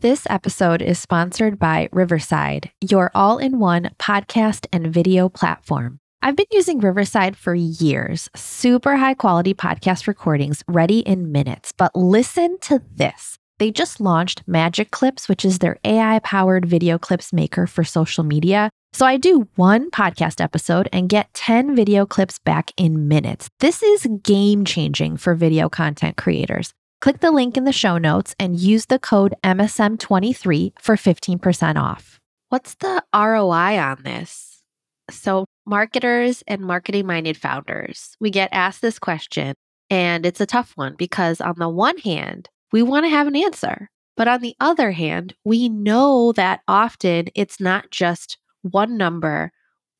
This episode is sponsored by Riverside, your all in one podcast and video platform. I've been using Riverside for years, super high quality podcast recordings ready in minutes. But listen to this. They just launched Magic Clips, which is their AI powered video clips maker for social media. So I do one podcast episode and get 10 video clips back in minutes. This is game changing for video content creators. Click the link in the show notes and use the code MSM23 for 15% off. What's the ROI on this? So, marketers and marketing minded founders, we get asked this question, and it's a tough one because, on the one hand, we want to have an answer. But on the other hand, we know that often it's not just one number,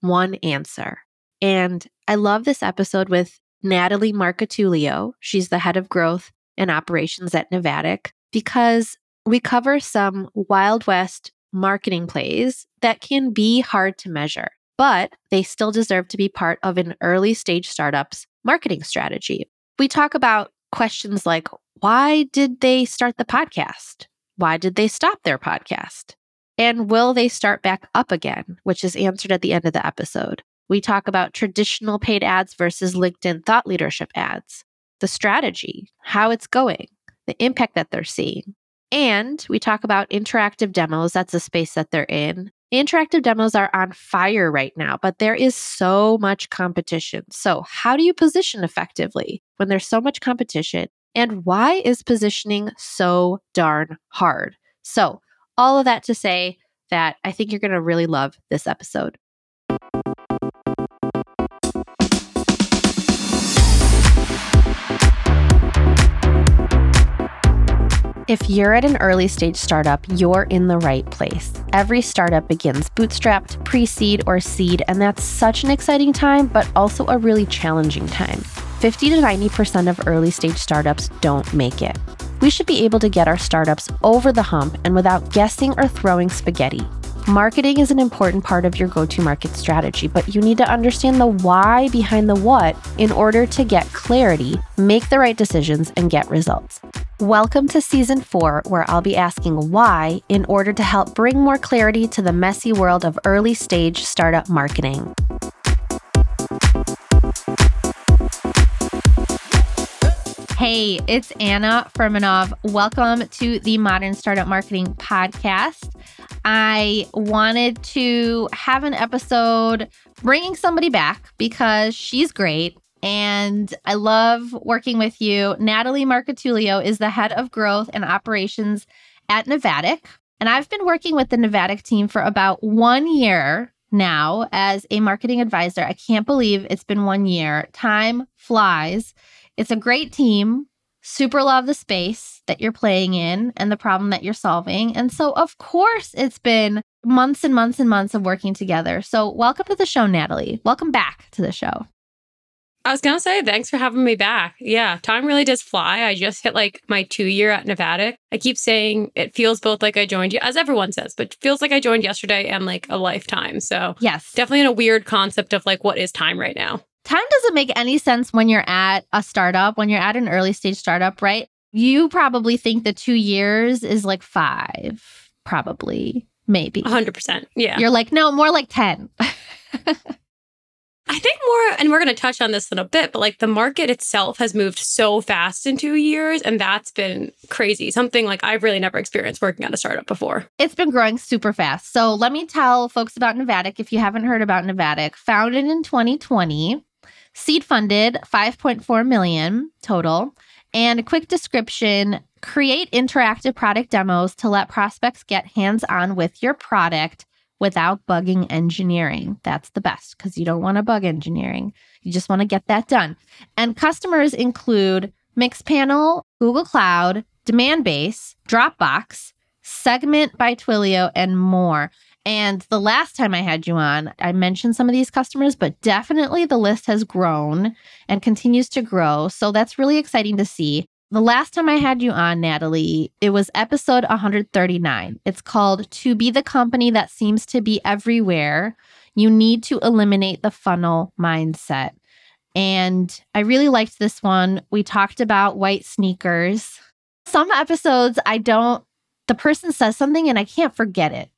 one answer. And I love this episode with Natalie Marcotullio. She's the head of growth and operations at Navattic because we cover some Wild West marketing plays that can be hard to measure, but they still deserve to be part of an early stage startup's marketing strategy. We talk about questions like why did they start the podcast? Why did they stop their podcast? And will they start back up again, which is answered at the end of the episode. We talk about traditional paid ads versus LinkedIn thought leadership ads the strategy, how it's going, the impact that they're seeing. And we talk about interactive demos. That's the space that they're in. Interactive demos are on fire right now, but there is so much competition. So, how do you position effectively when there's so much competition? And why is positioning so darn hard? So, all of that to say that I think you're going to really love this episode. If you're at an early stage startup, you're in the right place. Every startup begins bootstrapped, pre seed, or seed, and that's such an exciting time, but also a really challenging time. 50 to 90% of early stage startups don't make it. We should be able to get our startups over the hump and without guessing or throwing spaghetti. Marketing is an important part of your go to market strategy, but you need to understand the why behind the what in order to get clarity, make the right decisions, and get results. Welcome to season four, where I'll be asking why in order to help bring more clarity to the messy world of early stage startup marketing. Hey, it's Anna Furmanov. Welcome to the Modern Startup Marketing Podcast. I wanted to have an episode bringing somebody back because she's great and I love working with you. Natalie Marcotullio is the head of growth and operations at Navattic. And I've been working with the Navattic team for about one year now as a marketing advisor. I can't believe it's been one year. Time flies. It's a great team super love the space that you're playing in and the problem that you're solving. And so, of course, it's been months and months and months of working together. So, welcome to the show, Natalie. Welcome back to the show. I was gonna say thanks for having me back. Yeah, time really does fly. I just hit like my two year at Navattic. I keep saying it feels both like I joined you, as everyone says, but feels like I joined yesterday and like a lifetime. So yes, definitely in a weird concept of like what is time right now time doesn't make any sense when you're at a startup, when you're at an early stage startup, right? You probably think the two years is like five, probably, maybe. 100%. Yeah. You're like, no, more like 10. I think more, and we're going to touch on this in a bit, but like the market itself has moved so fast in two years, and that's been crazy. Something like I've really never experienced working at a startup before. It's been growing super fast. So let me tell folks about Navattic if you haven't heard about Navattic. Founded in 2020, Seed funded 5.4 million total. And a quick description create interactive product demos to let prospects get hands on with your product without bugging engineering. That's the best because you don't want to bug engineering. You just want to get that done. And customers include Mixpanel, Google Cloud, Demandbase, Dropbox, Segment by Twilio, and more. And the last time I had you on, I mentioned some of these customers, but definitely the list has grown and continues to grow. So that's really exciting to see. The last time I had you on, Natalie, it was episode 139. It's called To Be the Company That Seems to Be Everywhere. You need to eliminate the funnel mindset. And I really liked this one. We talked about white sneakers. Some episodes I don't the person says something and I can't forget it.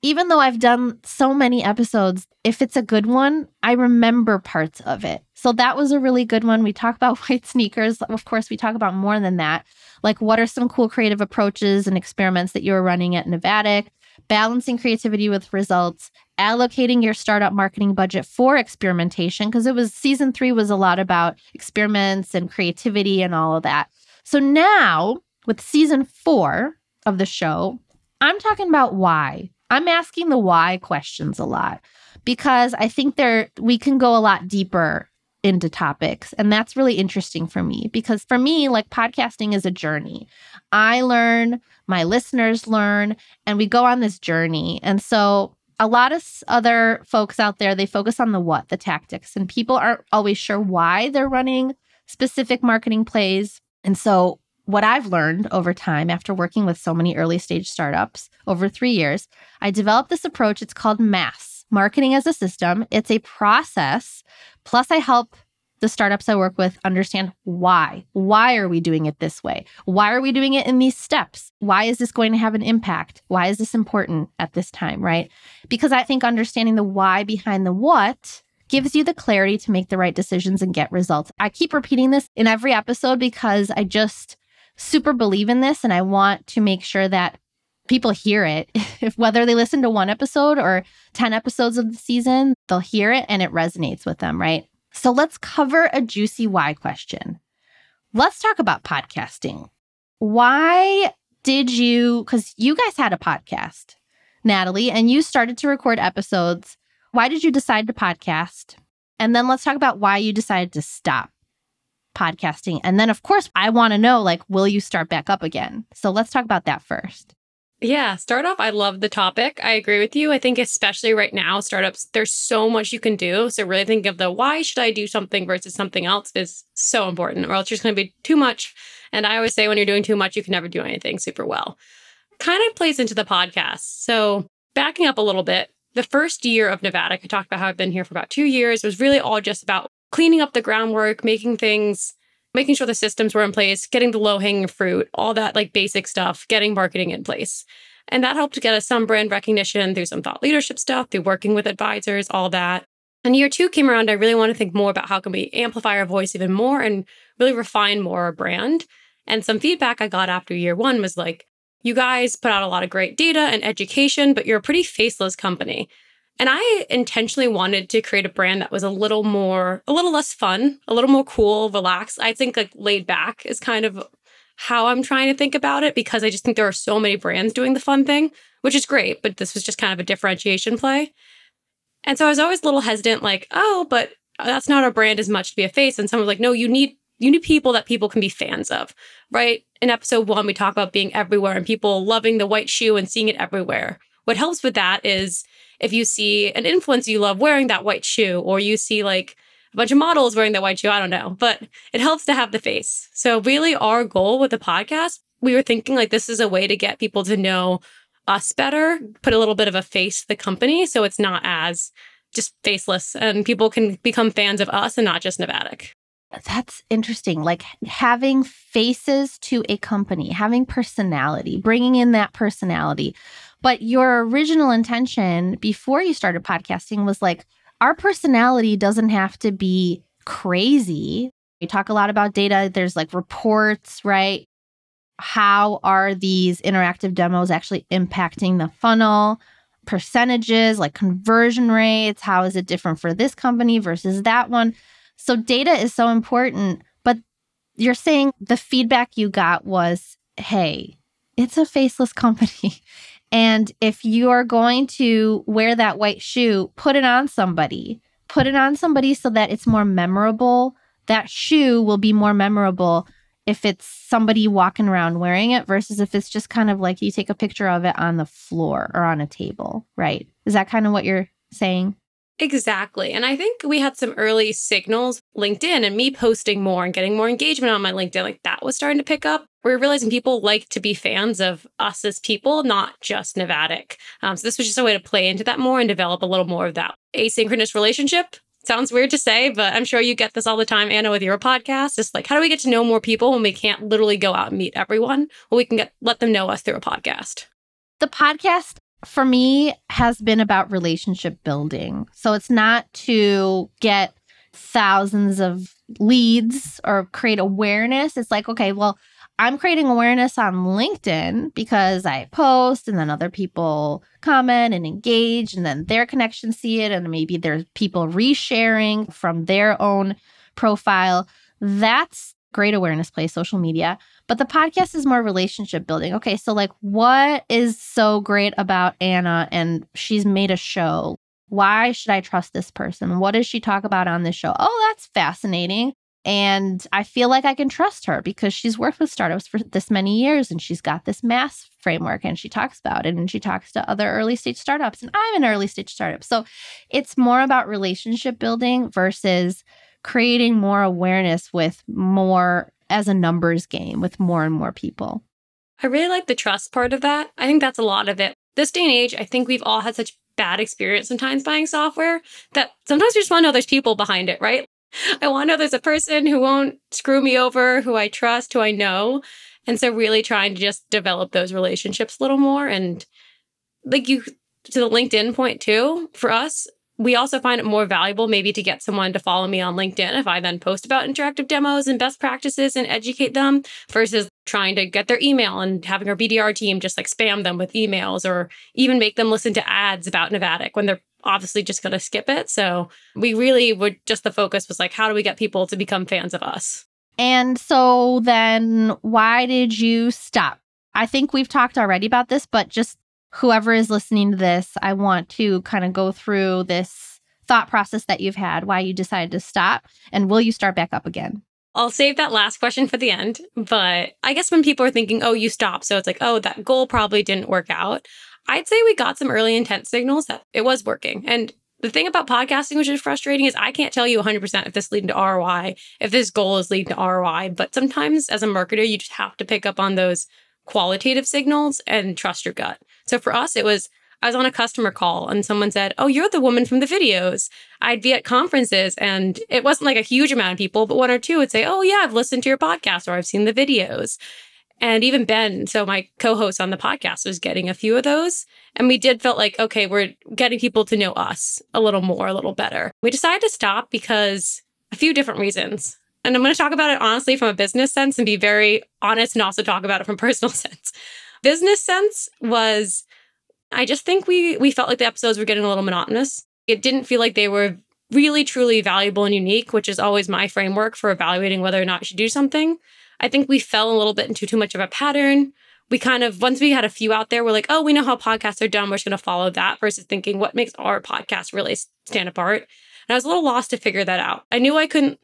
Even though I've done so many episodes, if it's a good one, I remember parts of it. So that was a really good one. We talk about white sneakers. Of course, we talk about more than that. Like, what are some cool creative approaches and experiments that you are running at Navattic? Balancing creativity with results, allocating your startup marketing budget for experimentation, because it was season three was a lot about experiments and creativity and all of that. So now with season four of the show, I'm talking about why. I'm asking the why questions a lot because I think there we can go a lot deeper into topics and that's really interesting for me because for me like podcasting is a journey. I learn, my listeners learn and we go on this journey. And so a lot of other folks out there they focus on the what, the tactics and people aren't always sure why they're running specific marketing plays. And so what I've learned over time after working with so many early stage startups over three years, I developed this approach. It's called MASS, Marketing as a System. It's a process. Plus, I help the startups I work with understand why. Why are we doing it this way? Why are we doing it in these steps? Why is this going to have an impact? Why is this important at this time, right? Because I think understanding the why behind the what gives you the clarity to make the right decisions and get results. I keep repeating this in every episode because I just super believe in this and I want to make sure that people hear it. If whether they listen to one episode or 10 episodes of the season, they'll hear it and it resonates with them, right? So let's cover a juicy why question. Let's talk about podcasting. Why did you, because you guys had a podcast, Natalie, and you started to record episodes. Why did you decide to podcast? And then let's talk about why you decided to stop podcasting. And then, of course, I want to know like, will you start back up again? So let's talk about that first. Yeah, start off. I love the topic. I agree with you. I think, especially right now, startups, there's so much you can do. So, really think of the why should I do something versus something else is so important, or else you're just going to be too much. And I always say, when you're doing too much, you can never do anything super well. Kind of plays into the podcast. So, backing up a little bit, the first year of Navattic, I talked about how I've been here for about two years, It was really all just about cleaning up the groundwork, making things, making sure the systems were in place, getting the low hanging fruit, all that like basic stuff, getting marketing in place. And that helped get us some brand recognition through some thought leadership stuff, through working with advisors, all that. And year two came around, I really want to think more about how can we amplify our voice even more and really refine more our brand. And some feedback I got after year one was like, you guys put out a lot of great data and education, but you're a pretty faceless company. And I intentionally wanted to create a brand that was a little more, a little less fun, a little more cool, relaxed. I think like laid back is kind of how I'm trying to think about it because I just think there are so many brands doing the fun thing, which is great, but this was just kind of a differentiation play. And so I was always a little hesitant, like, oh, but uh, that's not our brand as much to be a face. And someone was like, no, you need you need people that people can be fans of, right? In episode one, we talk about being everywhere and people loving the white shoe and seeing it everywhere. What helps with that is if you see an influencer you love wearing that white shoe, or you see like a bunch of models wearing that white shoe, I don't know, but it helps to have the face. So, really, our goal with the podcast, we were thinking like this is a way to get people to know us better, put a little bit of a face to the company. So it's not as just faceless and people can become fans of us and not just Navattic. That's interesting. Like having faces to a company, having personality, bringing in that personality. But your original intention before you started podcasting was like, our personality doesn't have to be crazy. We talk a lot about data. There's like reports, right? How are these interactive demos actually impacting the funnel? Percentages like conversion rates. How is it different for this company versus that one? So, data is so important. But you're saying the feedback you got was hey, it's a faceless company. And if you are going to wear that white shoe, put it on somebody. Put it on somebody so that it's more memorable. That shoe will be more memorable if it's somebody walking around wearing it versus if it's just kind of like you take a picture of it on the floor or on a table, right? Is that kind of what you're saying? Exactly. And I think we had some early signals, LinkedIn and me posting more and getting more engagement on my LinkedIn, like that was starting to pick up. We are realizing people like to be fans of us as people, not just Navattic. Um, so this was just a way to play into that more and develop a little more of that asynchronous relationship. Sounds weird to say, but I'm sure you get this all the time, Anna, with your podcast. It's like, how do we get to know more people when we can't literally go out and meet everyone? Well, we can get let them know us through a podcast. The podcast for me has been about relationship building. So it's not to get thousands of leads or create awareness. It's like, okay, well, I'm creating awareness on LinkedIn because I post and then other people comment and engage and then their connections see it and maybe there's people resharing from their own profile. That's great awareness play social media. But the podcast is more relationship building. Okay, so like what is so great about Anna and she's made a show? Why should I trust this person? What does she talk about on this show? Oh, that's fascinating. And I feel like I can trust her because she's worked with startups for this many years and she's got this mass framework and she talks about it and she talks to other early stage startups. And I'm an early stage startup. So it's more about relationship building versus creating more awareness with more as a numbers game with more and more people. I really like the trust part of that. I think that's a lot of it. This day and age, I think we've all had such bad experience sometimes buying software that sometimes we just want to know there's people behind it, right? I want to know there's a person who won't screw me over, who I trust, who I know. And so really trying to just develop those relationships a little more. And like you to the LinkedIn point too, for us, we also find it more valuable maybe to get someone to follow me on LinkedIn if I then post about interactive demos and best practices and educate them versus trying to get their email and having our BDR team just like spam them with emails or even make them listen to ads about Navattic when they're obviously just going to skip it. So we really would just the focus was like, how do we get people to become fans of us? And so then why did you stop? I think we've talked already about this, but just whoever is listening to this, I want to kind of go through this thought process that you've had, why you decided to stop, and will you start back up again? I'll save that last question for the end. But I guess when people are thinking, oh, you stopped. So it's like, oh, that goal probably didn't work out. I'd say we got some early intent signals that it was working. And the thing about podcasting, which is frustrating, is I can't tell you 100% if this leading to ROI, if this goal is leading to ROI. But sometimes as a marketer, you just have to pick up on those qualitative signals and trust your gut. So for us, it was I was on a customer call and someone said, Oh, you're the woman from the videos. I'd be at conferences and it wasn't like a huge amount of people, but one or two would say, Oh, yeah, I've listened to your podcast or I've seen the videos. And even Ben, so my co-host on the podcast was getting a few of those. And we did felt like, okay, we're getting people to know us a little more, a little better. We decided to stop because a few different reasons. And I'm going to talk about it honestly from a business sense and be very honest and also talk about it from personal sense. Business sense was I just think we we felt like the episodes were getting a little monotonous. It didn't feel like they were really truly valuable and unique, which is always my framework for evaluating whether or not you should do something. I think we fell a little bit into too much of a pattern. We kind of, once we had a few out there, we're like, oh, we know how podcasts are done. We're just going to follow that versus thinking what makes our podcast really stand apart. And I was a little lost to figure that out. I knew I couldn't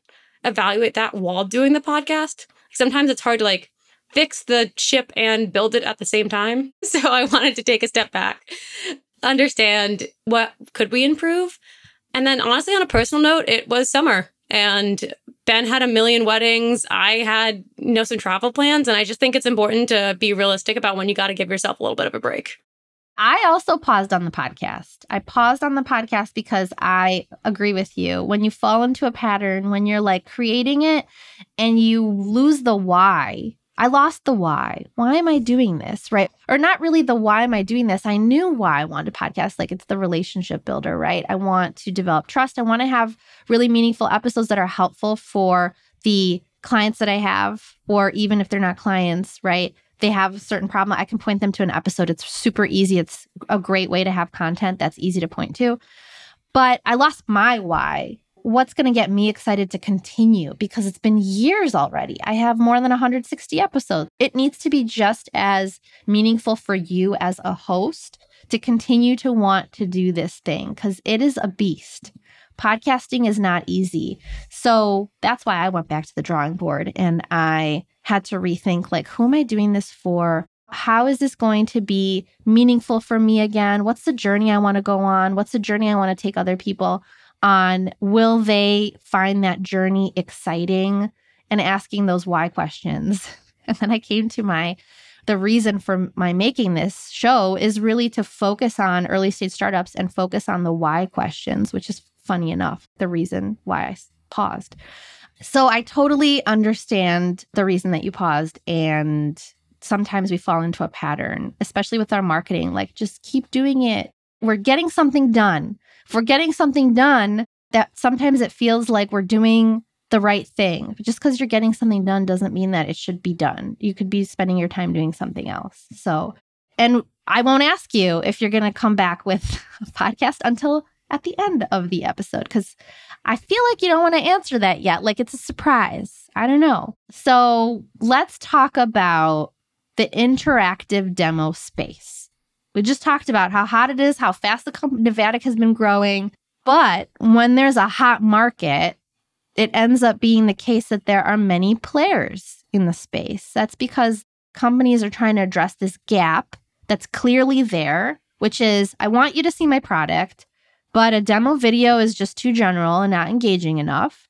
evaluate that while doing the podcast. Sometimes it's hard to like fix the ship and build it at the same time. So I wanted to take a step back, understand what could we improve. And then honestly, on a personal note, it was summer and Ben had a million weddings. I had, you know, some travel plans. And I just think it's important to be realistic about when you got to give yourself a little bit of a break. I also paused on the podcast. I paused on the podcast because I agree with you. When you fall into a pattern, when you're like creating it and you lose the why, I lost the why. Why am I doing this? Right. Or not really the why am I doing this? I knew why I wanted a podcast. Like it's the relationship builder, right? I want to develop trust. I want to have really meaningful episodes that are helpful for the clients that I have, or even if they're not clients, right? They have a certain problem. I can point them to an episode. It's super easy. It's a great way to have content that's easy to point to. But I lost my why what's going to get me excited to continue because it's been years already. I have more than 160 episodes. It needs to be just as meaningful for you as a host to continue to want to do this thing because it is a beast. Podcasting is not easy. So that's why I went back to the drawing board and I had to rethink like, who am I doing this for? How is this going to be meaningful for me again? What's the journey I want to go on? What's the journey I want to take other people? on will they find that journey exciting and asking those why questions. And then I came to my the reason for my making this show is really to focus on early stage startups and focus on the why questions, which is funny enough, the reason why I paused. So I totally understand the reason that you paused. And sometimes we fall into a pattern, especially with our marketing. Like, just keep doing it. We're getting something done. If we're getting something done, that sometimes it feels like we're doing the right thing. Just because you're getting something done doesn't mean that it should be done. You could be spending your time doing something else. So, and I won't ask you if you're going to come back with a podcast until at the end of the episode because I feel like you don't want to answer that yet. Like it's a surprise. I don't know. So let's talk about the interactive demo space. We just talked about how hot it is, how fast the Navattic has been growing. But when there's a hot market, it ends up being the case that there are many players in the space. That's because companies are trying to address this gap that's clearly there, which is I want you to see my product, but a demo video is just too general and not engaging enough.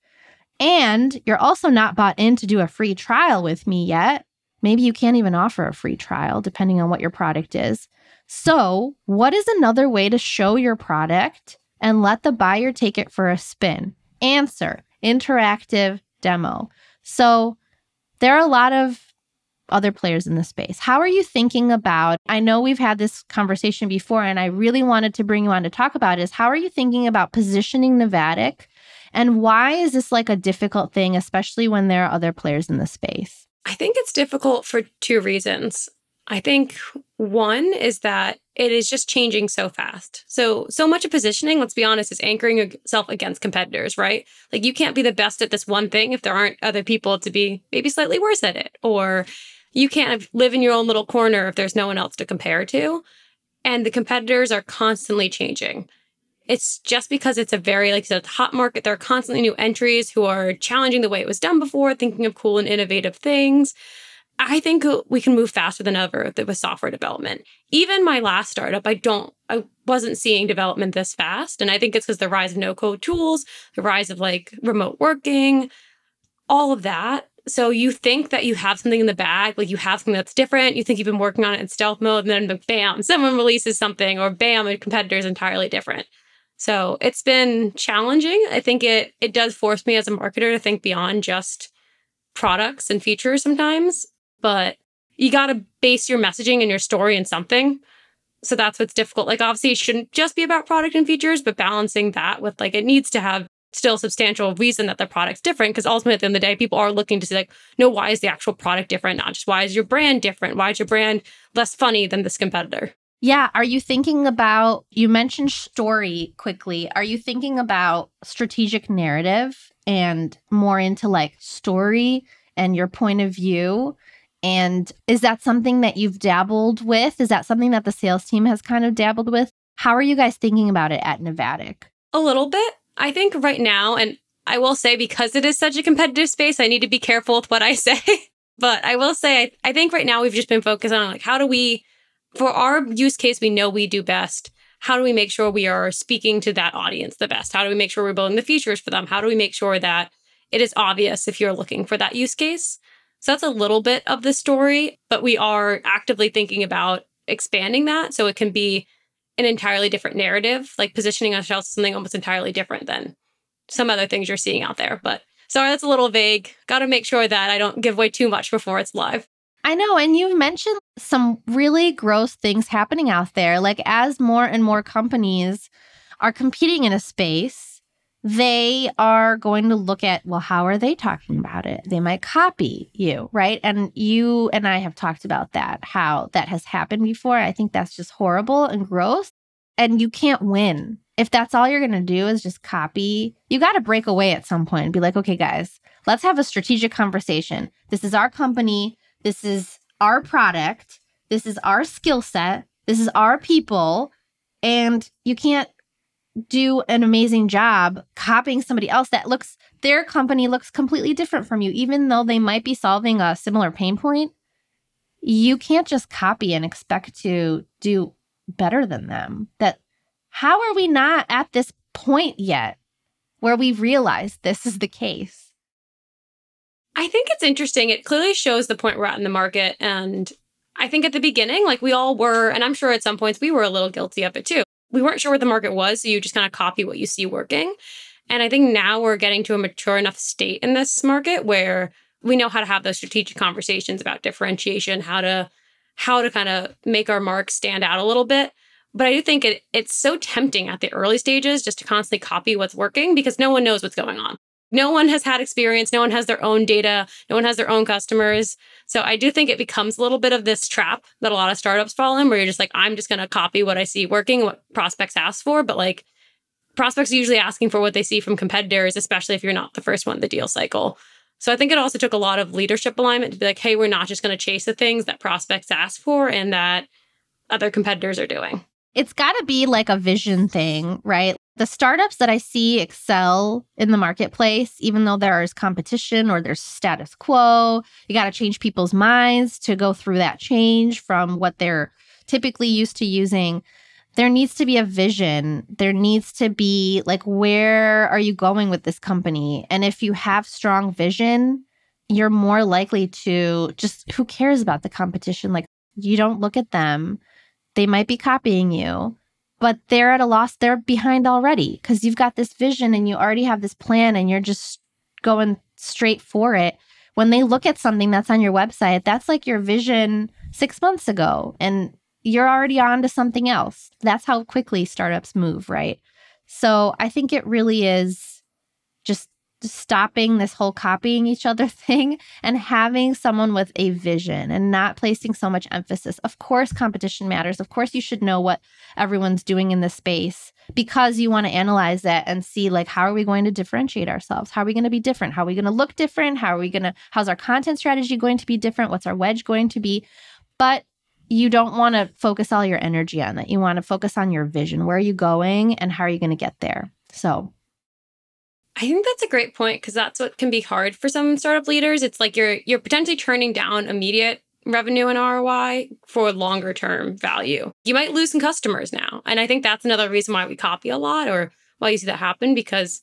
And you're also not bought in to do a free trial with me yet. Maybe you can't even offer a free trial, depending on what your product is. So, what is another way to show your product and let the buyer take it for a spin? Answer interactive demo. So, there are a lot of other players in the space. How are you thinking about? I know we've had this conversation before, and I really wanted to bring you on to talk about is how are you thinking about positioning Navattic? And why is this like a difficult thing, especially when there are other players in the space? I think it's difficult for two reasons. I think one is that it is just changing so fast. So, so much of positioning, let's be honest, is anchoring yourself against competitors, right? Like you can't be the best at this one thing if there aren't other people to be maybe slightly worse at it. Or you can't live in your own little corner if there's no one else to compare to. And the competitors are constantly changing. It's just because it's a very, like I said, hot market. There are constantly new entries who are challenging the way it was done before, thinking of cool and innovative things. I think we can move faster than ever with software development. Even my last startup, I don't, I wasn't seeing development this fast. And I think it's because the rise of no code tools, the rise of like remote working, all of that. So you think that you have something in the bag, like you have something that's different. You think you've been working on it in stealth mode, and then bam, someone releases something, or bam, a competitor is entirely different. So it's been challenging. I think it it does force me as a marketer to think beyond just products and features sometimes, but you got to base your messaging and your story in something. So that's what's difficult. Like obviously it shouldn't just be about product and features, but balancing that with like it needs to have still substantial reason that the product's different because ultimately at the end of the day people are looking to see like no why is the actual product different not just why is your brand different why is your brand less funny than this competitor yeah. Are you thinking about, you mentioned story quickly. Are you thinking about strategic narrative and more into like story and your point of view? And is that something that you've dabbled with? Is that something that the sales team has kind of dabbled with? How are you guys thinking about it at Navattic? A little bit. I think right now, and I will say because it is such a competitive space, I need to be careful with what I say. but I will say, I, I think right now we've just been focused on like, how do we for our use case, we know we do best. How do we make sure we are speaking to that audience the best? How do we make sure we're building the features for them? How do we make sure that it is obvious if you're looking for that use case? So that's a little bit of the story, but we are actively thinking about expanding that so it can be an entirely different narrative, like positioning ourselves something almost entirely different than some other things you're seeing out there. But sorry, that's a little vague. Got to make sure that I don't give away too much before it's live. I know. And you've mentioned some really gross things happening out there. Like, as more and more companies are competing in a space, they are going to look at, well, how are they talking about it? They might copy you, right? And you and I have talked about that, how that has happened before. I think that's just horrible and gross. And you can't win. If that's all you're going to do is just copy, you got to break away at some point and be like, okay, guys, let's have a strategic conversation. This is our company. This is our product. This is our skill set. This is our people. And you can't do an amazing job copying somebody else that looks, their company looks completely different from you, even though they might be solving a similar pain point. You can't just copy and expect to do better than them. That how are we not at this point yet where we realize this is the case? I think it's interesting. It clearly shows the point we're at in the market. And I think at the beginning, like we all were, and I'm sure at some points we were a little guilty of it too. We weren't sure what the market was. So you just kind of copy what you see working. And I think now we're getting to a mature enough state in this market where we know how to have those strategic conversations about differentiation, how to how to kind of make our mark stand out a little bit. But I do think it, it's so tempting at the early stages just to constantly copy what's working because no one knows what's going on. No one has had experience. No one has their own data. No one has their own customers. So I do think it becomes a little bit of this trap that a lot of startups fall in where you're just like, I'm just going to copy what I see working, what prospects ask for. But like prospects are usually asking for what they see from competitors, especially if you're not the first one in the deal cycle. So I think it also took a lot of leadership alignment to be like, hey, we're not just going to chase the things that prospects ask for and that other competitors are doing. It's got to be like a vision thing, right? The startups that I see excel in the marketplace, even though there is competition or there's status quo, you got to change people's minds to go through that change from what they're typically used to using there needs to be a vision. There needs to be like, where are you going with this company? And if you have strong vision, you're more likely to just, who cares about the competition? Like, you don't look at them. They might be copying you, but they're at a loss. They're behind already because you've got this vision and you already have this plan and you're just going straight for it. When they look at something that's on your website, that's like your vision six months ago. And you're already on to something else. That's how quickly startups move, right? So I think it really is stopping this whole copying each other thing and having someone with a vision and not placing so much emphasis. Of course, competition matters. Of course, you should know what everyone's doing in the space because you want to analyze that and see like how are we going to differentiate ourselves? How are we going to be different? How are we going to look different? How are we going to how's our content strategy going to be different? What's our wedge going to be? But you don't want to focus all your energy on that. You want to focus on your vision. Where are you going and how are you going to get there? So I think that's a great point because that's what can be hard for some startup leaders. It's like you're you're potentially turning down immediate revenue and ROI for longer term value. You might lose some customers now. And I think that's another reason why we copy a lot or why you see that happen because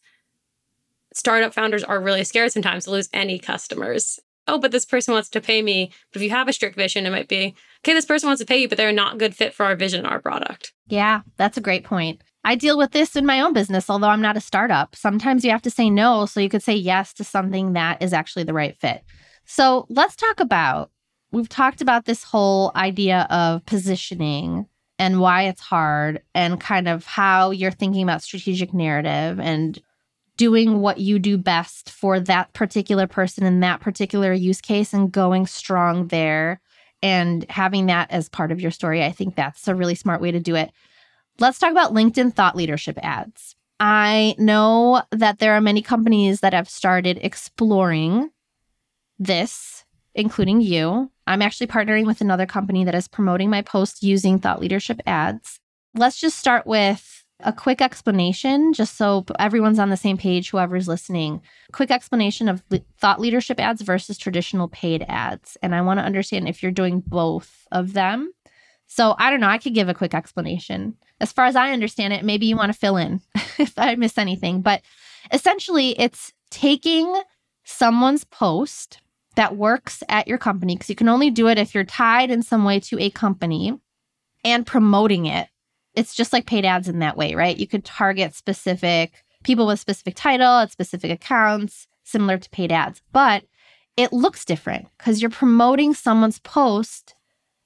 startup founders are really scared sometimes to lose any customers oh, but this person wants to pay me. But if you have a strict vision, it might be, okay, this person wants to pay you, but they're not good fit for our vision, our product. Yeah, that's a great point. I deal with this in my own business, although I'm not a startup. Sometimes you have to say no so you could say yes to something that is actually the right fit. So let's talk about we've talked about this whole idea of positioning and why it's hard and kind of how you're thinking about strategic narrative and doing what you do best for that particular person in that particular use case and going strong there and having that as part of your story. I think that's a really smart way to do it. Let's talk about LinkedIn thought leadership ads. I know that there are many companies that have started exploring this, including you. I'm actually partnering with another company that is promoting my post using thought leadership ads. Let's just start with a quick explanation, just so everyone's on the same page, whoever's listening. Quick explanation of thought leadership ads versus traditional paid ads. And I want to understand if you're doing both of them. So I don't know, I could give a quick explanation. As far as I understand it, maybe you want to fill in if I miss anything. But essentially, it's taking someone's post that works at your company, because you can only do it if you're tied in some way to a company and promoting it it's just like paid ads in that way, right? You could target specific people with specific title at specific accounts, similar to paid ads, but it looks different because you're promoting someone's post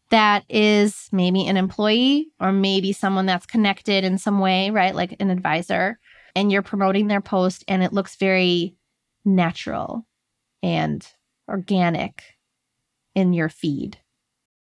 that is maybe an employee or maybe someone that's connected in some way, right? Like an advisor, and you're promoting their post and it looks very natural and organic in your feed.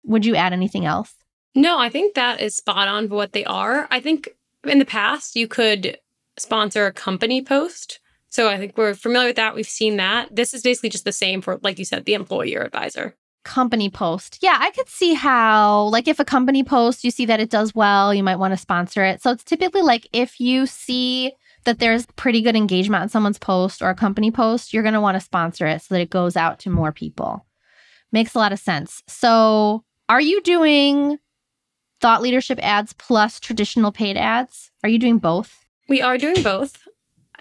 Would you add anything else? No, I think that is spot on for what they are. I think in the past you could sponsor a company post. So I think we're familiar with that. We've seen that. This is basically just the same for, like you said, the employee or advisor. Company post. Yeah, I could see how, like, if a company post, you see that it does well, you might want to sponsor it. So it's typically like if you see that there's pretty good engagement on someone's post or a company post, you're going to want to sponsor it so that it goes out to more people. Makes a lot of sense. So are you doing thought leadership ads plus traditional paid ads? Are you doing both? We are doing both.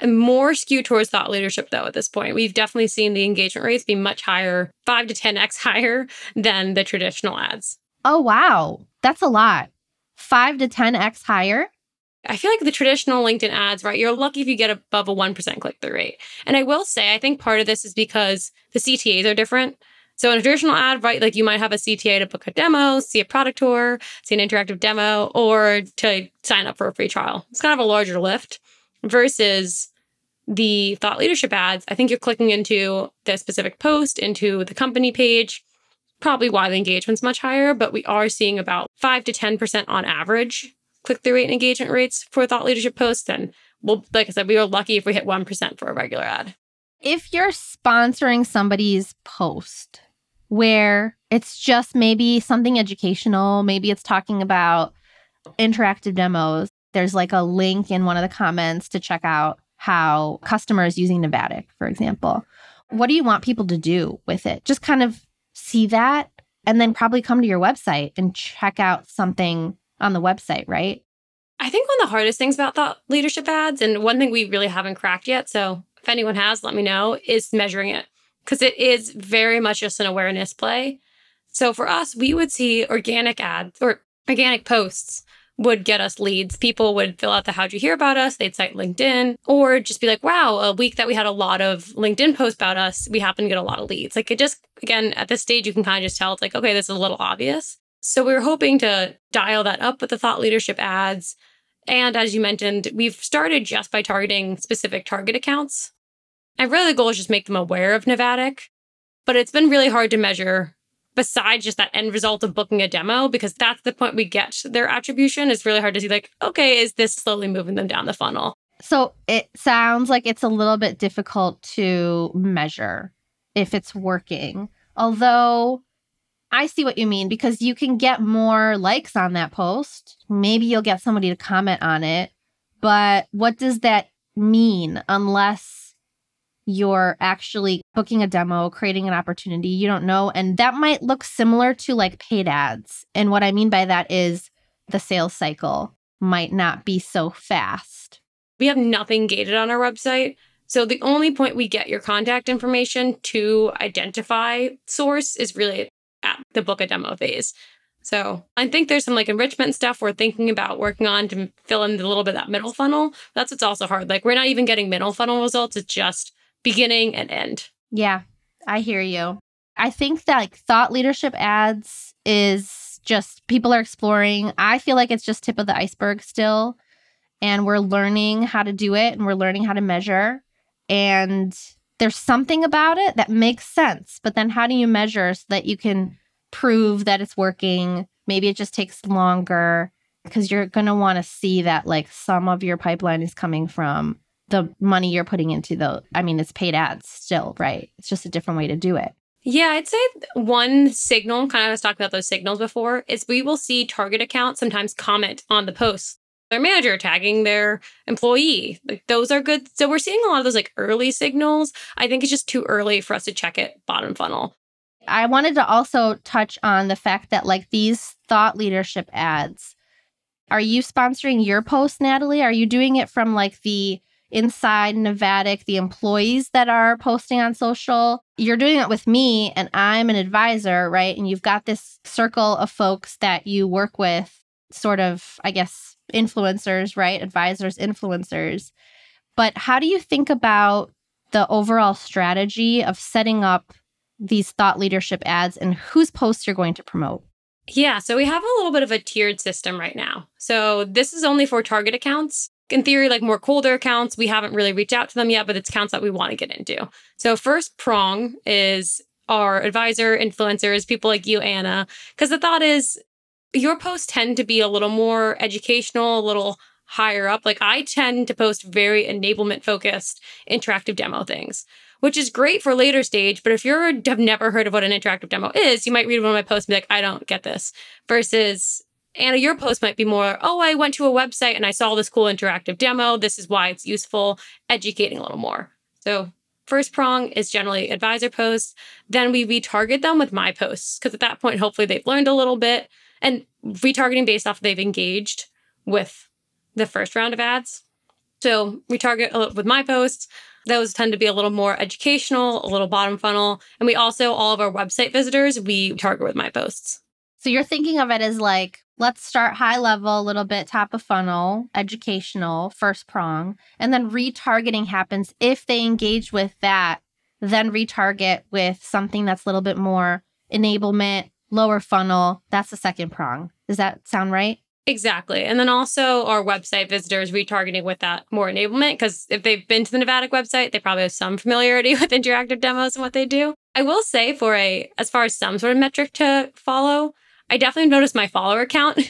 More skewed towards thought leadership, though, at this point. We've definitely seen the engagement rates be much higher, five to 10x higher than the traditional ads. Oh, wow. That's a lot. Five to 10x higher? I feel like the traditional LinkedIn ads, right? You're lucky if you get above a 1% click through rate. And I will say, I think part of this is because the CTAs are different. So in a traditional ad, right, like you might have a CTA to book a demo, see a product tour, see an interactive demo, or to sign up for a free trial. It's kind of a larger lift versus the thought leadership ads. I think you're clicking into the specific post, into the company page, probably why the engagement's much higher, but we are seeing about 5 to 10% on average click through rate and engagement rates for thought leadership posts. And well, like I said, we are lucky if we hit 1% for a regular ad. If you're sponsoring somebody's post where it's just maybe something educational, maybe it's talking about interactive demos, there's like a link in one of the comments to check out how customers using Navattic, for example. What do you want people to do with it? Just kind of see that and then probably come to your website and check out something on the website, right? I think one of the hardest things about thought leadership ads, and one thing we really haven't cracked yet, so if anyone has, let me know, is measuring it because it is very much just an awareness play. So for us, we would see organic ads or organic posts would get us leads. People would fill out the how'd you hear about us? They'd cite LinkedIn or just be like, wow, a week that we had a lot of LinkedIn posts about us, we happen to get a lot of leads. Like it just, again, at this stage, you can kind of just tell it's like, okay, this is a little obvious. So we were hoping to dial that up with the thought leadership ads. And as you mentioned, we've started just by targeting specific target accounts. And really the goal is just make them aware of Navattic. But it's been really hard to measure besides just that end result of booking a demo, because that's the point we get their attribution. It's really hard to see, like, okay, is this slowly moving them down the funnel? So it sounds like it's a little bit difficult to measure if it's working. Although I see what you mean because you can get more likes on that post. Maybe you'll get somebody to comment on it. But what does that mean unless you're actually booking a demo, creating an opportunity? You don't know. And that might look similar to like paid ads. And what I mean by that is the sales cycle might not be so fast. We have nothing gated on our website. So the only point we get your contact information to identify source is really at the book a demo phase. So I think there's some like enrichment stuff we're thinking about working on to fill in a little bit that middle funnel. That's what's also hard. Like we're not even getting middle funnel results. It's just beginning and end. Yeah, I hear you. I think that like thought leadership ads is just people are exploring. I feel like it's just tip of the iceberg still. And we're learning how to do it and we're learning how to measure. And there's something about it that makes sense. But then how do you measure so that you can prove that it's working? Maybe it just takes longer because you're going to want to see that like some of your pipeline is coming from the money you're putting into the I mean it's paid ads still, right? It's just a different way to do it. Yeah, I'd say one signal, kind of I was talking about those signals before, is we will see target accounts sometimes comment on the post their manager tagging their employee. Like those are good. So we're seeing a lot of those like early signals. I think it's just too early for us to check it bottom funnel. I wanted to also touch on the fact that like these thought leadership ads, are you sponsoring your post, Natalie? Are you doing it from like the inside Navattic, the employees that are posting on social? You're doing it with me and I'm an advisor, right? And you've got this circle of folks that you work with, sort of, I guess, influencers, right? Advisors, influencers. But how do you think about the overall strategy of setting up these thought leadership ads and whose posts you're going to promote? Yeah, so we have a little bit of a tiered system right now. So this is only for target accounts. In theory, like more colder accounts, we haven't really reached out to them yet, but it's accounts that we want to get into. So first prong is our advisor influencers, people like you, Anna, because the thought is your posts tend to be a little more educational, a little higher up. Like I tend to post very enablement focused interactive demo things, which is great for later stage. But if you have never heard of what an interactive demo is, you might read one of my posts and be like, I don't get this. Versus Anna, your post might be more, oh, I went to a website and I saw this cool interactive demo. This is why it's useful, educating a little more. So first prong is generally advisor posts. Then we retarget them with my posts because at that point, hopefully they've learned a little bit and retargeting based off they've engaged with the first round of ads. So retarget with my posts. Those tend to be a little more educational, a little bottom funnel. And we also, all of our website visitors, we target with my posts. So you're thinking of it as like let's start high level, a little bit top of funnel, educational, first prong. And then retargeting happens if they engage with that, then retarget with something that's a little bit more enablement, lower funnel. That's the second prong. Does that sound right? Exactly. And then also our website visitors retargeting with that more enablement because if they've been to the Navattic website, they probably have some familiarity with interactive demos and what they do. I will say for a as far as some sort of metric to follow, I definitely noticed my follower count. I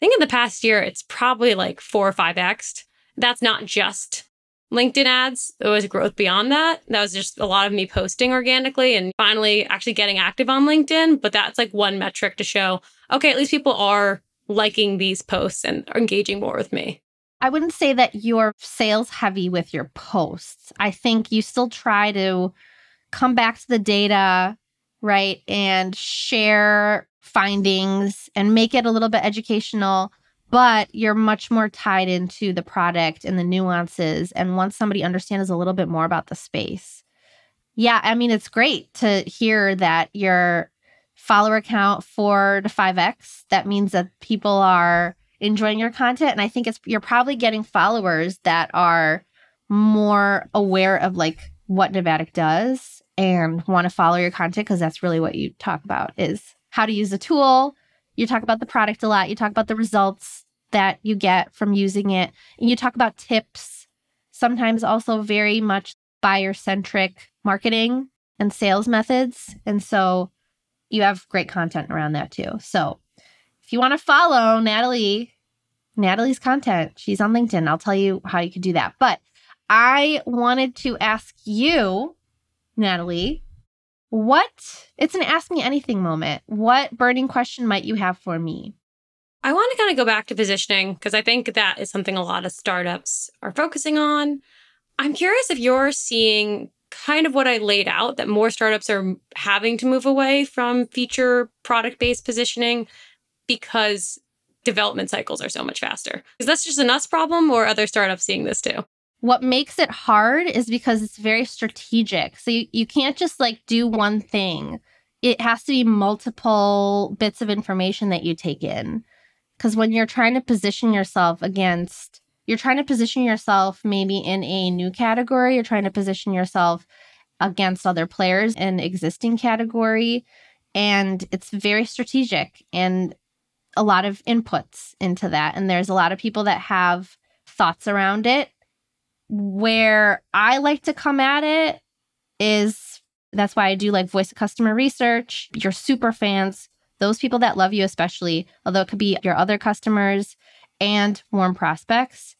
think in the past year it's probably like 4 or 5x. That's not just LinkedIn ads. It was growth beyond that. That was just a lot of me posting organically and finally actually getting active on LinkedIn. But that's like one metric to show, okay, at least people are liking these posts and engaging more with me. I wouldn't say that you're sales heavy with your posts. I think you still try to come back to the data, right, and share findings and make it a little bit educational, but you're much more tied into the product and the nuances. And once somebody understands a little bit more about the space, yeah, I mean, it's great to hear that you're follower count four to five X. That means that people are enjoying your content. And I think it's you're probably getting followers that are more aware of like what Navattic does and want to follow your content because that's really what you talk about is how to use a tool. You talk about the product a lot. You talk about the results that you get from using it. And you talk about tips, sometimes also very much buyer centric marketing and sales methods. And so you have great content around that too. So if you want to follow Natalie, Natalie's content, she's on LinkedIn. I'll tell you how you can do that. But I wanted to ask you, Natalie, what it's an ask me anything moment. What burning question might you have for me? I want to kind of go back to positioning because I think that is something a lot of startups are focusing on. I'm curious if you're seeing kind of what I laid out that more startups are having to move away from feature product based positioning because development cycles are so much faster. Is that just an us problem or other startups seeing this too? What makes it hard is because it's very strategic. So you, you can't just like do one thing. It has to be multiple bits of information that you take in. Because when you're trying to position yourself against you're trying to position yourself maybe in a new category, you're trying to position yourself against other players in existing category and it's very strategic and a lot of inputs into that and there's a lot of people that have thoughts around it where i like to come at it is that's why i do like voice of customer research your super fans those people that love you especially although it could be your other customers and warm prospects,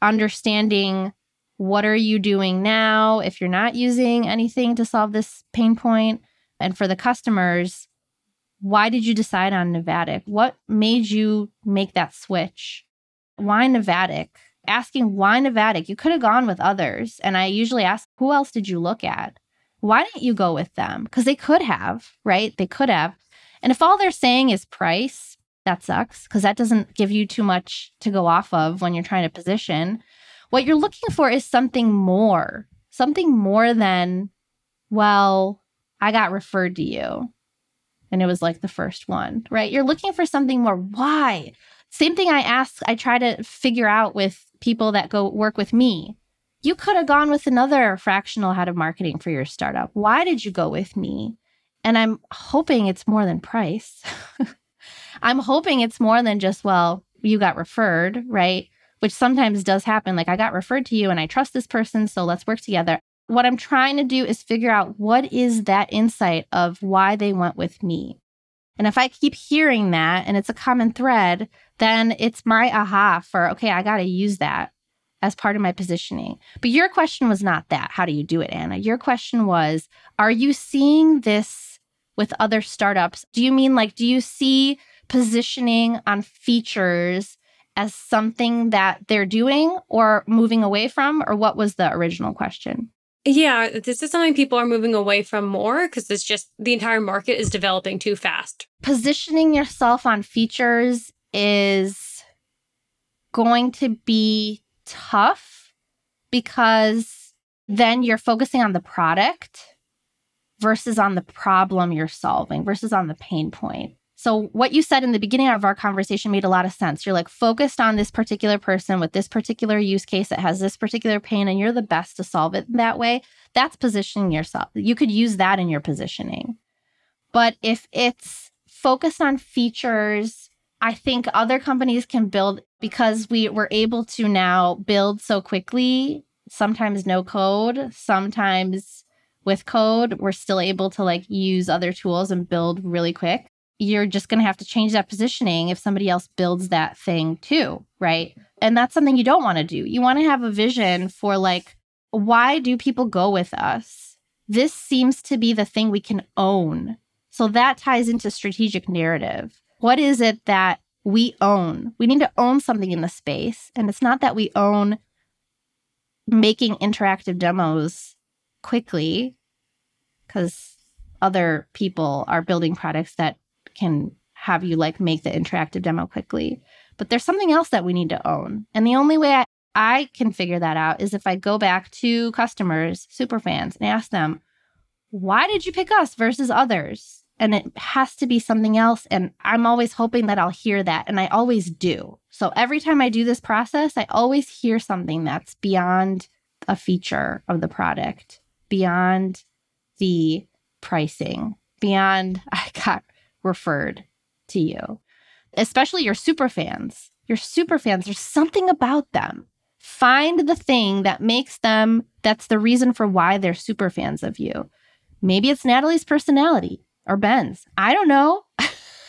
understanding what are you doing now if you're not using anything to solve this pain point and for the customers why did you decide on Navattic? What made you make that switch? Why Navattic? Asking why Navattic? You could have gone with others. And I usually ask, who else did you look at? Why didn't you go with them? Because they could have, right? They could have. And if all they're saying is price, that sucks because that doesn't give you too much to go off of when you're trying to position. What you're looking for is something more, something more than, well, I got referred to you. And it was like the first one, right? You're looking for something more. Why? Same thing I ask, I try to figure out with people that go work with me. You could have gone with another fractional head of marketing for your startup. Why did you go with me? And I'm hoping it's more than price. I'm hoping it's more than just, well, you got referred, right? Which sometimes does happen. Like, I got referred to you and I trust this person, so let's work together. What I'm trying to do is figure out what is that insight of why they went with me. And if I keep hearing that and it's a common thread, then it's my aha for, okay, I got to use that as part of my positioning. But your question was not that. How do you do it, Anna? Your question was, are you seeing this with other startups? Do you mean like, do you see positioning on features as something that they're doing or moving away from? Or what was the original question? Yeah, this is something people are moving away from more because it's just the entire market is developing too fast. Positioning yourself on features is going to be tough because then you're focusing on the product versus on the problem you're solving versus on the pain point. So, what you said in the beginning of our conversation made a lot of sense. You're like focused on this particular person with this particular use case that has this particular pain, and you're the best to solve it that way. That's positioning yourself. You could use that in your positioning. But if it's focused on features, I think other companies can build because we were able to now build so quickly, sometimes no code, sometimes with code, we're still able to like use other tools and build really quick. You're just going to have to change that positioning if somebody else builds that thing too, right? And that's something you don't want to do. You want to have a vision for like, why do people go with us? This seems to be the thing we can own. So that ties into strategic narrative. What is it that we own? We need to own something in the space. And it's not that we own making interactive demos quickly because other people are building products that can have you like make the interactive demo quickly. But there's something else that we need to own. And the only way I, I can figure that out is if I go back to customers, super fans, and ask them, why did you pick us versus others? And it has to be something else. And I'm always hoping that I'll hear that. And I always do. So every time I do this process, I always hear something that's beyond a feature of the product beyond the pricing, beyond I got referred to you, especially your super fans. Your super fans, there's something about them. Find the thing that makes them, that's the reason for why they're super fans of you. Maybe it's Natalie's personality or Ben's. I don't know.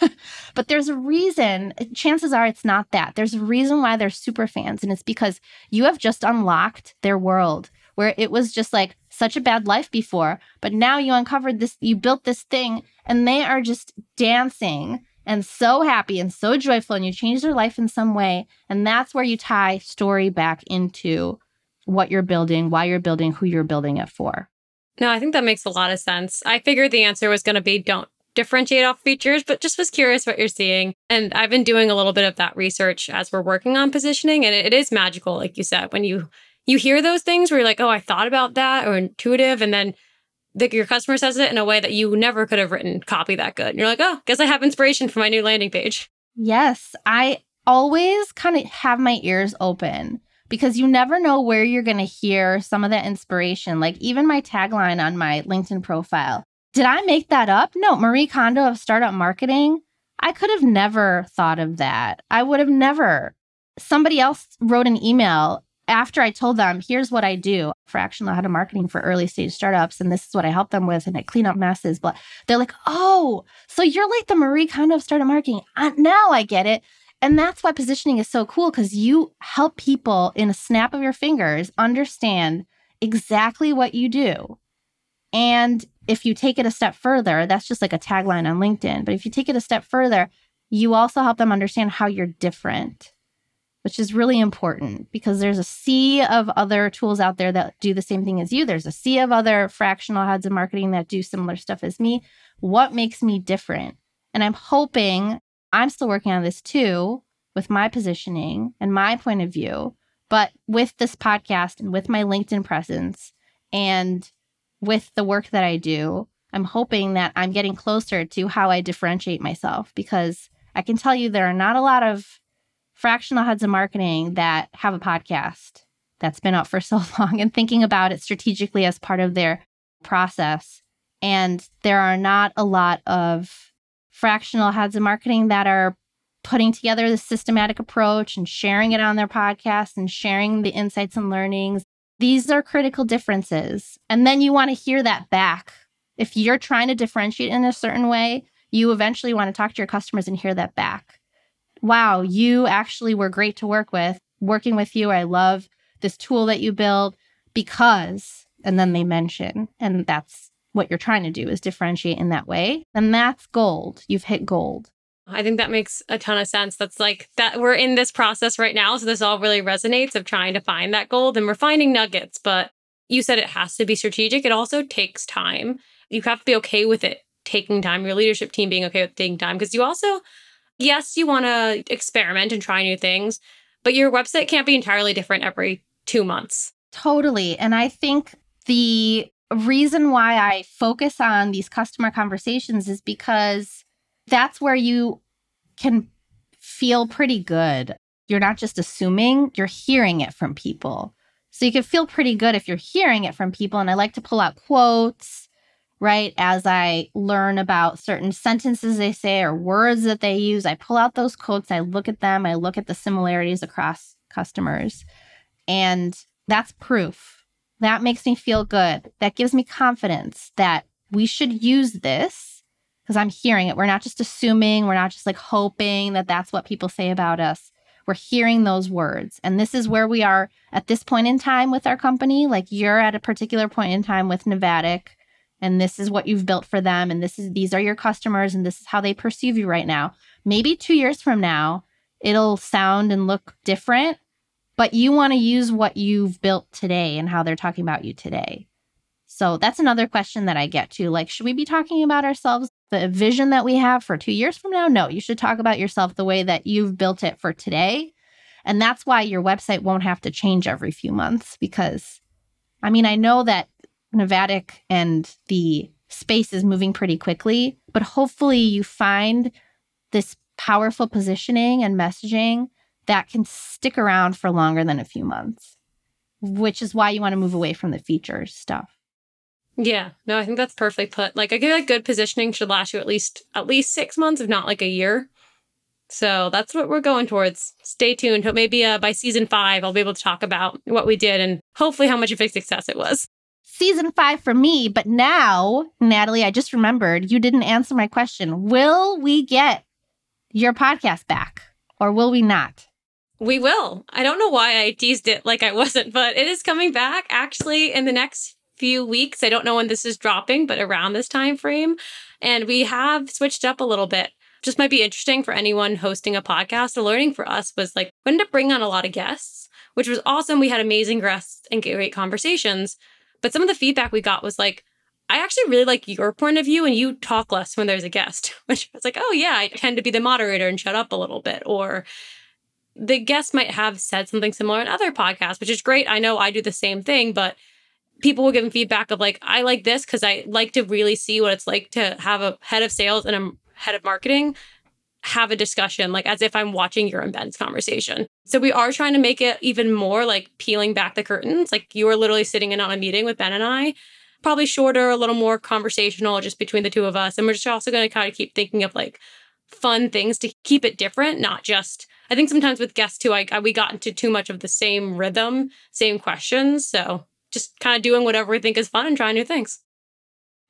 but there's a reason, chances are it's not that. There's a reason why they're super fans, and it's because you have just unlocked their world where it was just like such a bad life before, but now you uncovered this, you built this thing, and they are just dancing and so happy and so joyful, and you changed their life in some way. And that's where you tie story back into what you're building, why you're building, who you're building it for. No, I think that makes a lot of sense. I figured the answer was going to be don't differentiate off features, but just was curious what you're seeing. And I've been doing a little bit of that research as we're working on positioning. And it is magical, like you said, when you you hear those things where you're like, oh, I thought about that or intuitive. And then the, your customer says it in a way that you never could have written copy that good. And you're like, oh, guess I have inspiration for my new landing page. Yes. I always kind of have my ears open because you never know where you're going to hear some of that inspiration. Like even my tagline on my LinkedIn profile. Did I make that up? No, Marie Kondo of startup marketing. I could have never thought of that. I would have never. Somebody else wrote an email after I told them, here's what I do for fractional how to marketing for early stage startups, and this is what I help them with, and I clean up messes. But they're like, oh, so you're like the Marie Kondo of startup marketing. Uh, now I get it. And that's why positioning is so cool because you help people in a snap of your fingers understand exactly what you do. And if you take it a step further, that's just like a tagline on LinkedIn. But if you take it a step further, you also help them understand how you're different which is really important because there's a sea of other tools out there that do the same thing as you. There's a sea of other fractional heads of marketing that do similar stuff as me. What makes me different? And I'm hoping I'm still working on this too with my positioning and my point of view. But with this podcast and with my LinkedIn presence and with the work that I do, I'm hoping that I'm getting closer to how I differentiate myself because I can tell you there are not a lot of fractional heads of marketing that have a podcast that's been out for so long and thinking about it strategically as part of their process. And there are not a lot of fractional heads of marketing that are putting together the systematic approach and sharing it on their podcast and sharing the insights and learnings. These are critical differences. And then you want to hear that back. If you're trying to differentiate in a certain way, you eventually want to talk to your customers and hear that back wow, you actually were great to work with. Working with you, I love this tool that you build because, and then they mention, and that's what you're trying to do is differentiate in that way. And that's gold. You've hit gold. I think that makes a ton of sense. That's like that we're in this process right now. So this all really resonates of trying to find that gold and we're finding nuggets. But you said it has to be strategic. It also takes time. You have to be okay with it taking time, your leadership team being okay with taking time. Because you also yes, you want to experiment and try new things, but your website can't be entirely different every two months. Totally. And I think the reason why I focus on these customer conversations is because that's where you can feel pretty good. You're not just assuming, you're hearing it from people. So you can feel pretty good if you're hearing it from people. And I like to pull out quotes, right? As I learn about certain sentences they say or words that they use, I pull out those quotes, I look at them, I look at the similarities across customers. And that's proof. That makes me feel good. That gives me confidence that we should use this because I'm hearing it. We're not just assuming, we're not just like hoping that that's what people say about us. We're hearing those words. And this is where we are at this point in time with our company. Like you're at a particular point in time with Navattic, and this is what you've built for them. And this is these are your customers, and this is how they perceive you right now. Maybe two years from now, it'll sound and look different, but you want to use what you've built today and how they're talking about you today. So that's another question that I get to. Like, should we be talking about ourselves, the vision that we have for two years from now? No, you should talk about yourself the way that you've built it for today. And that's why your website won't have to change every few months because, I mean, I know that Navattic and the space is moving pretty quickly, but hopefully you find this powerful positioning and messaging that can stick around for longer than a few months, which is why you want to move away from the features stuff. Yeah, no, I think that's perfectly put. Like I feel like good positioning should last you at least at least six months, if not like a year. So that's what we're going towards. Stay tuned. Maybe uh, by season five, I'll be able to talk about what we did and hopefully how much of a success it was. Season five for me, but now, Natalie, I just remembered you didn't answer my question. Will we get your podcast back or will we not? We will. I don't know why I teased it like I wasn't, but it is coming back actually in the next few weeks. I don't know when this is dropping, but around this time frame. And we have switched up a little bit. Just might be interesting for anyone hosting a podcast. The learning for us was like we ended up bringing on a lot of guests, which was awesome. We had amazing guests and great conversations. But some of the feedback we got was like, I actually really like your point of view and you talk less when there's a guest, which was like, oh, yeah, I tend to be the moderator and shut up a little bit. Or the guest might have said something similar in other podcasts, which is great. I know I do the same thing, but people will give feedback of like, I like this because I like to really see what it's like to have a head of sales and a head of marketing have a discussion, like as if I'm watching your and Ben's conversation. So we are trying to make it even more like peeling back the curtains. Like you are literally sitting in on a meeting with Ben and I, probably shorter, a little more conversational just between the two of us. And we're just also going to kind of keep thinking of like fun things to keep it different, not just. I think sometimes with guests too, I, I uh, we got into too much of the same rhythm, same questions. So just kind of doing whatever we think is fun and trying new things.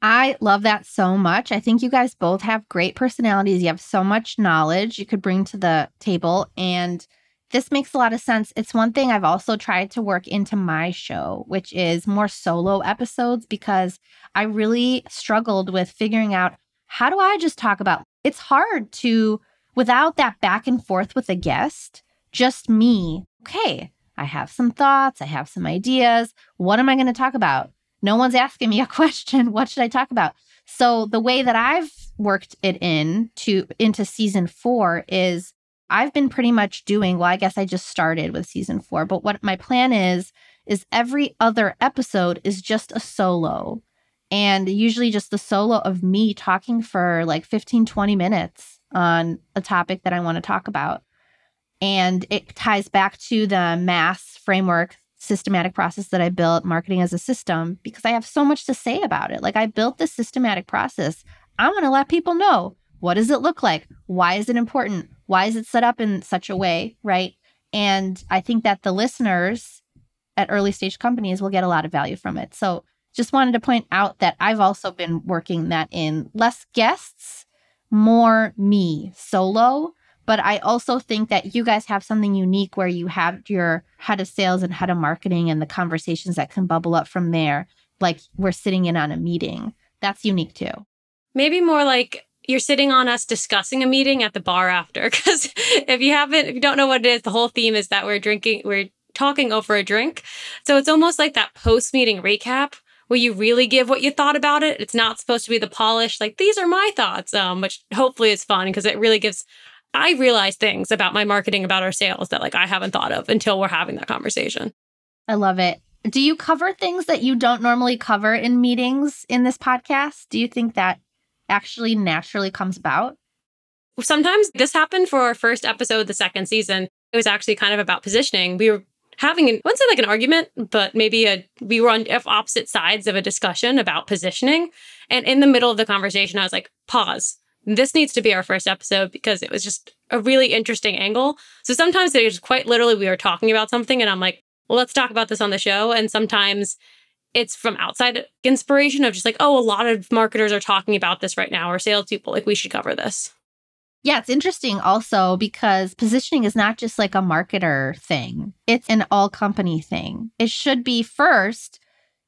I love that so much. I think you guys both have great personalities. You have so much knowledge you could bring to the table. And this makes a lot of sense. It's one thing I've also tried to work into my show, which is more solo episodes, because I really struggled with figuring out how do I just talk about it's hard to, without that back and forth with a guest, just me. Okay, I have some thoughts, I have some ideas. What am I going to talk about? No one's asking me a question. What should I talk about? So the way that I've worked it in to into season 4 is I've been pretty much doing well I guess I just started with season 4, but what my plan is is every other episode is just a solo and usually just the solo of me talking for like 15 20 minutes on a topic that I want to talk about. And it ties back to the mass framework systematic process that I built, marketing as a system, because I have so much to say about it. Like I built this systematic process. I want to let people know what does it look like? Why is it important? Why is it set up in such a way? Right. And I think that the listeners at early stage companies will get a lot of value from it. So just wanted to point out that I've also been working that in less guests, more me solo but I also think that you guys have something unique where you have your head of sales and head of marketing and the conversations that can bubble up from there. Like we're sitting in on a meeting. That's unique too. Maybe more like you're sitting on us discussing a meeting at the bar after. Because if you haven't, if you don't know what it is, the whole theme is that we're drinking, we're talking over a drink. So it's almost like that post meeting recap where you really give what you thought about it. It's not supposed to be the polish, like these are my thoughts, um, which hopefully is fun because it really gives I realize things about my marketing, about our sales that like I haven't thought of until we're having that conversation. I love it. Do you cover things that you don't normally cover in meetings in this podcast? Do you think that actually naturally comes about? Sometimes this happened for our first episode, the second season. It was actually kind of about positioning. We were having, an, I wouldn't say like an argument, but maybe a, we were on opposite sides of a discussion about positioning. And in the middle of the conversation, I was like, pause. This needs to be our first episode because it was just a really interesting angle. So sometimes there's quite literally we are talking about something and I'm like, well, let's talk about this on the show. And sometimes it's from outside inspiration of just like, oh, a lot of marketers are talking about this right now or salespeople. Like we should cover this. Yeah, it's interesting also because positioning is not just like a marketer thing, it's an all company thing. It should be first,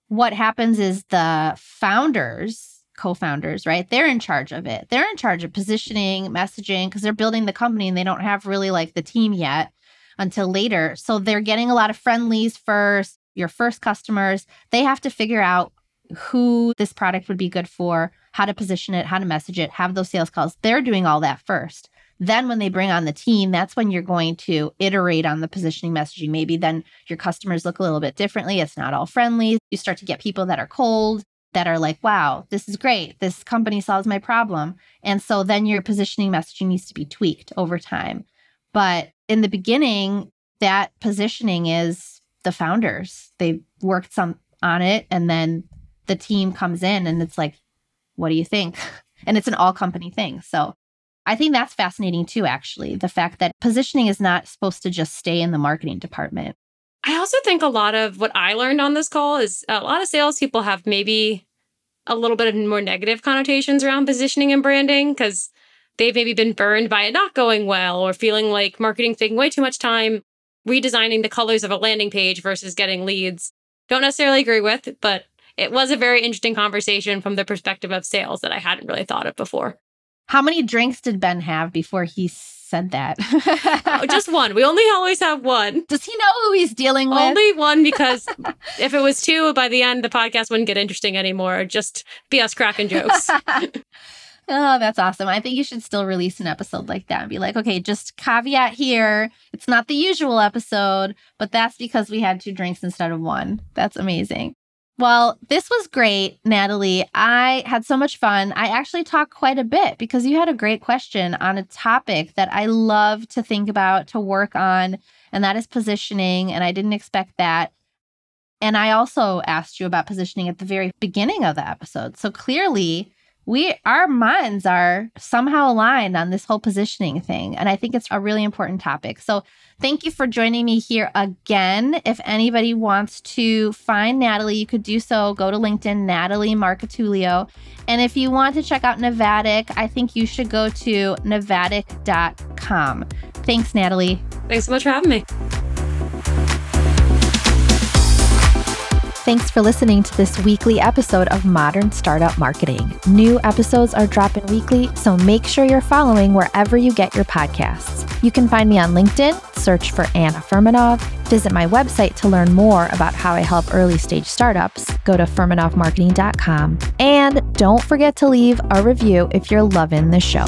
what happens is the founders, co founders, right? They're in charge of it. They're in charge of positioning, messaging, because they're building the company and they don't have really like the team yet until later. So they're getting a lot of friendlies first, your first customers. They have to figure out who this product would be good for, how to position it, how to message it, have those sales calls. They're doing all that first. Then, when they bring on the team, that's when you're going to iterate on the positioning messaging. Maybe then your customers look a little bit differently. It's not all friendly. You start to get people that are cold, that are like, wow, this is great. This company solves my problem. And so then your positioning messaging needs to be tweaked over time. But in the beginning, that positioning is the founders. They worked some on it and then the team comes in and it's like, what do you think? And it's an all company thing. So I think that's fascinating too, actually. The fact that positioning is not supposed to just stay in the marketing department. I also think a lot of what I learned on this call is a lot of salespeople have maybe a little bit of more negative connotations around positioning and branding because they've maybe been burned by it not going well or feeling like marketing's taking way too much time redesigning the colors of a landing page versus getting leads. Don't necessarily agree with, but it was a very interesting conversation from the perspective of sales that I hadn't really thought of before. How many drinks did Ben have before he said that? oh, just one. We only always have one. Does he know who he's dealing with? Only one because if it was two, by the end, the podcast wouldn't get interesting anymore. Just be us cracking jokes. Oh, that's awesome. I think you should still release an episode like that and be like, okay, just caveat here. It's not the usual episode, but that's because we had two drinks instead of one. That's amazing. Well, this was great, Natalie. I had so much fun. I actually talked quite a bit because you had a great question on a topic that I love to think about, to work on, and that is positioning. And I didn't expect that. And I also asked you about positioning at the very beginning of the episode. So clearly, we our minds are somehow aligned on this whole positioning thing and i think it's a really important topic. So thank you for joining me here again. If anybody wants to find natalie you could do so. Go to linkedin natalie Marcotullio. And if you want to check out Navattic i think you should go to navattic.com thanks natalie. Thanks so much for having me Thanks for listening to this weekly episode of Modern Startup Marketing. New episodes are dropping weekly, so make sure you're following wherever you get your podcasts. You can find me on LinkedIn, search for Anna Furmanov, visit my website to learn more about how I help early stage startups, go to furmanovmarketing.com, and don't forget to leave a review if you're loving the show.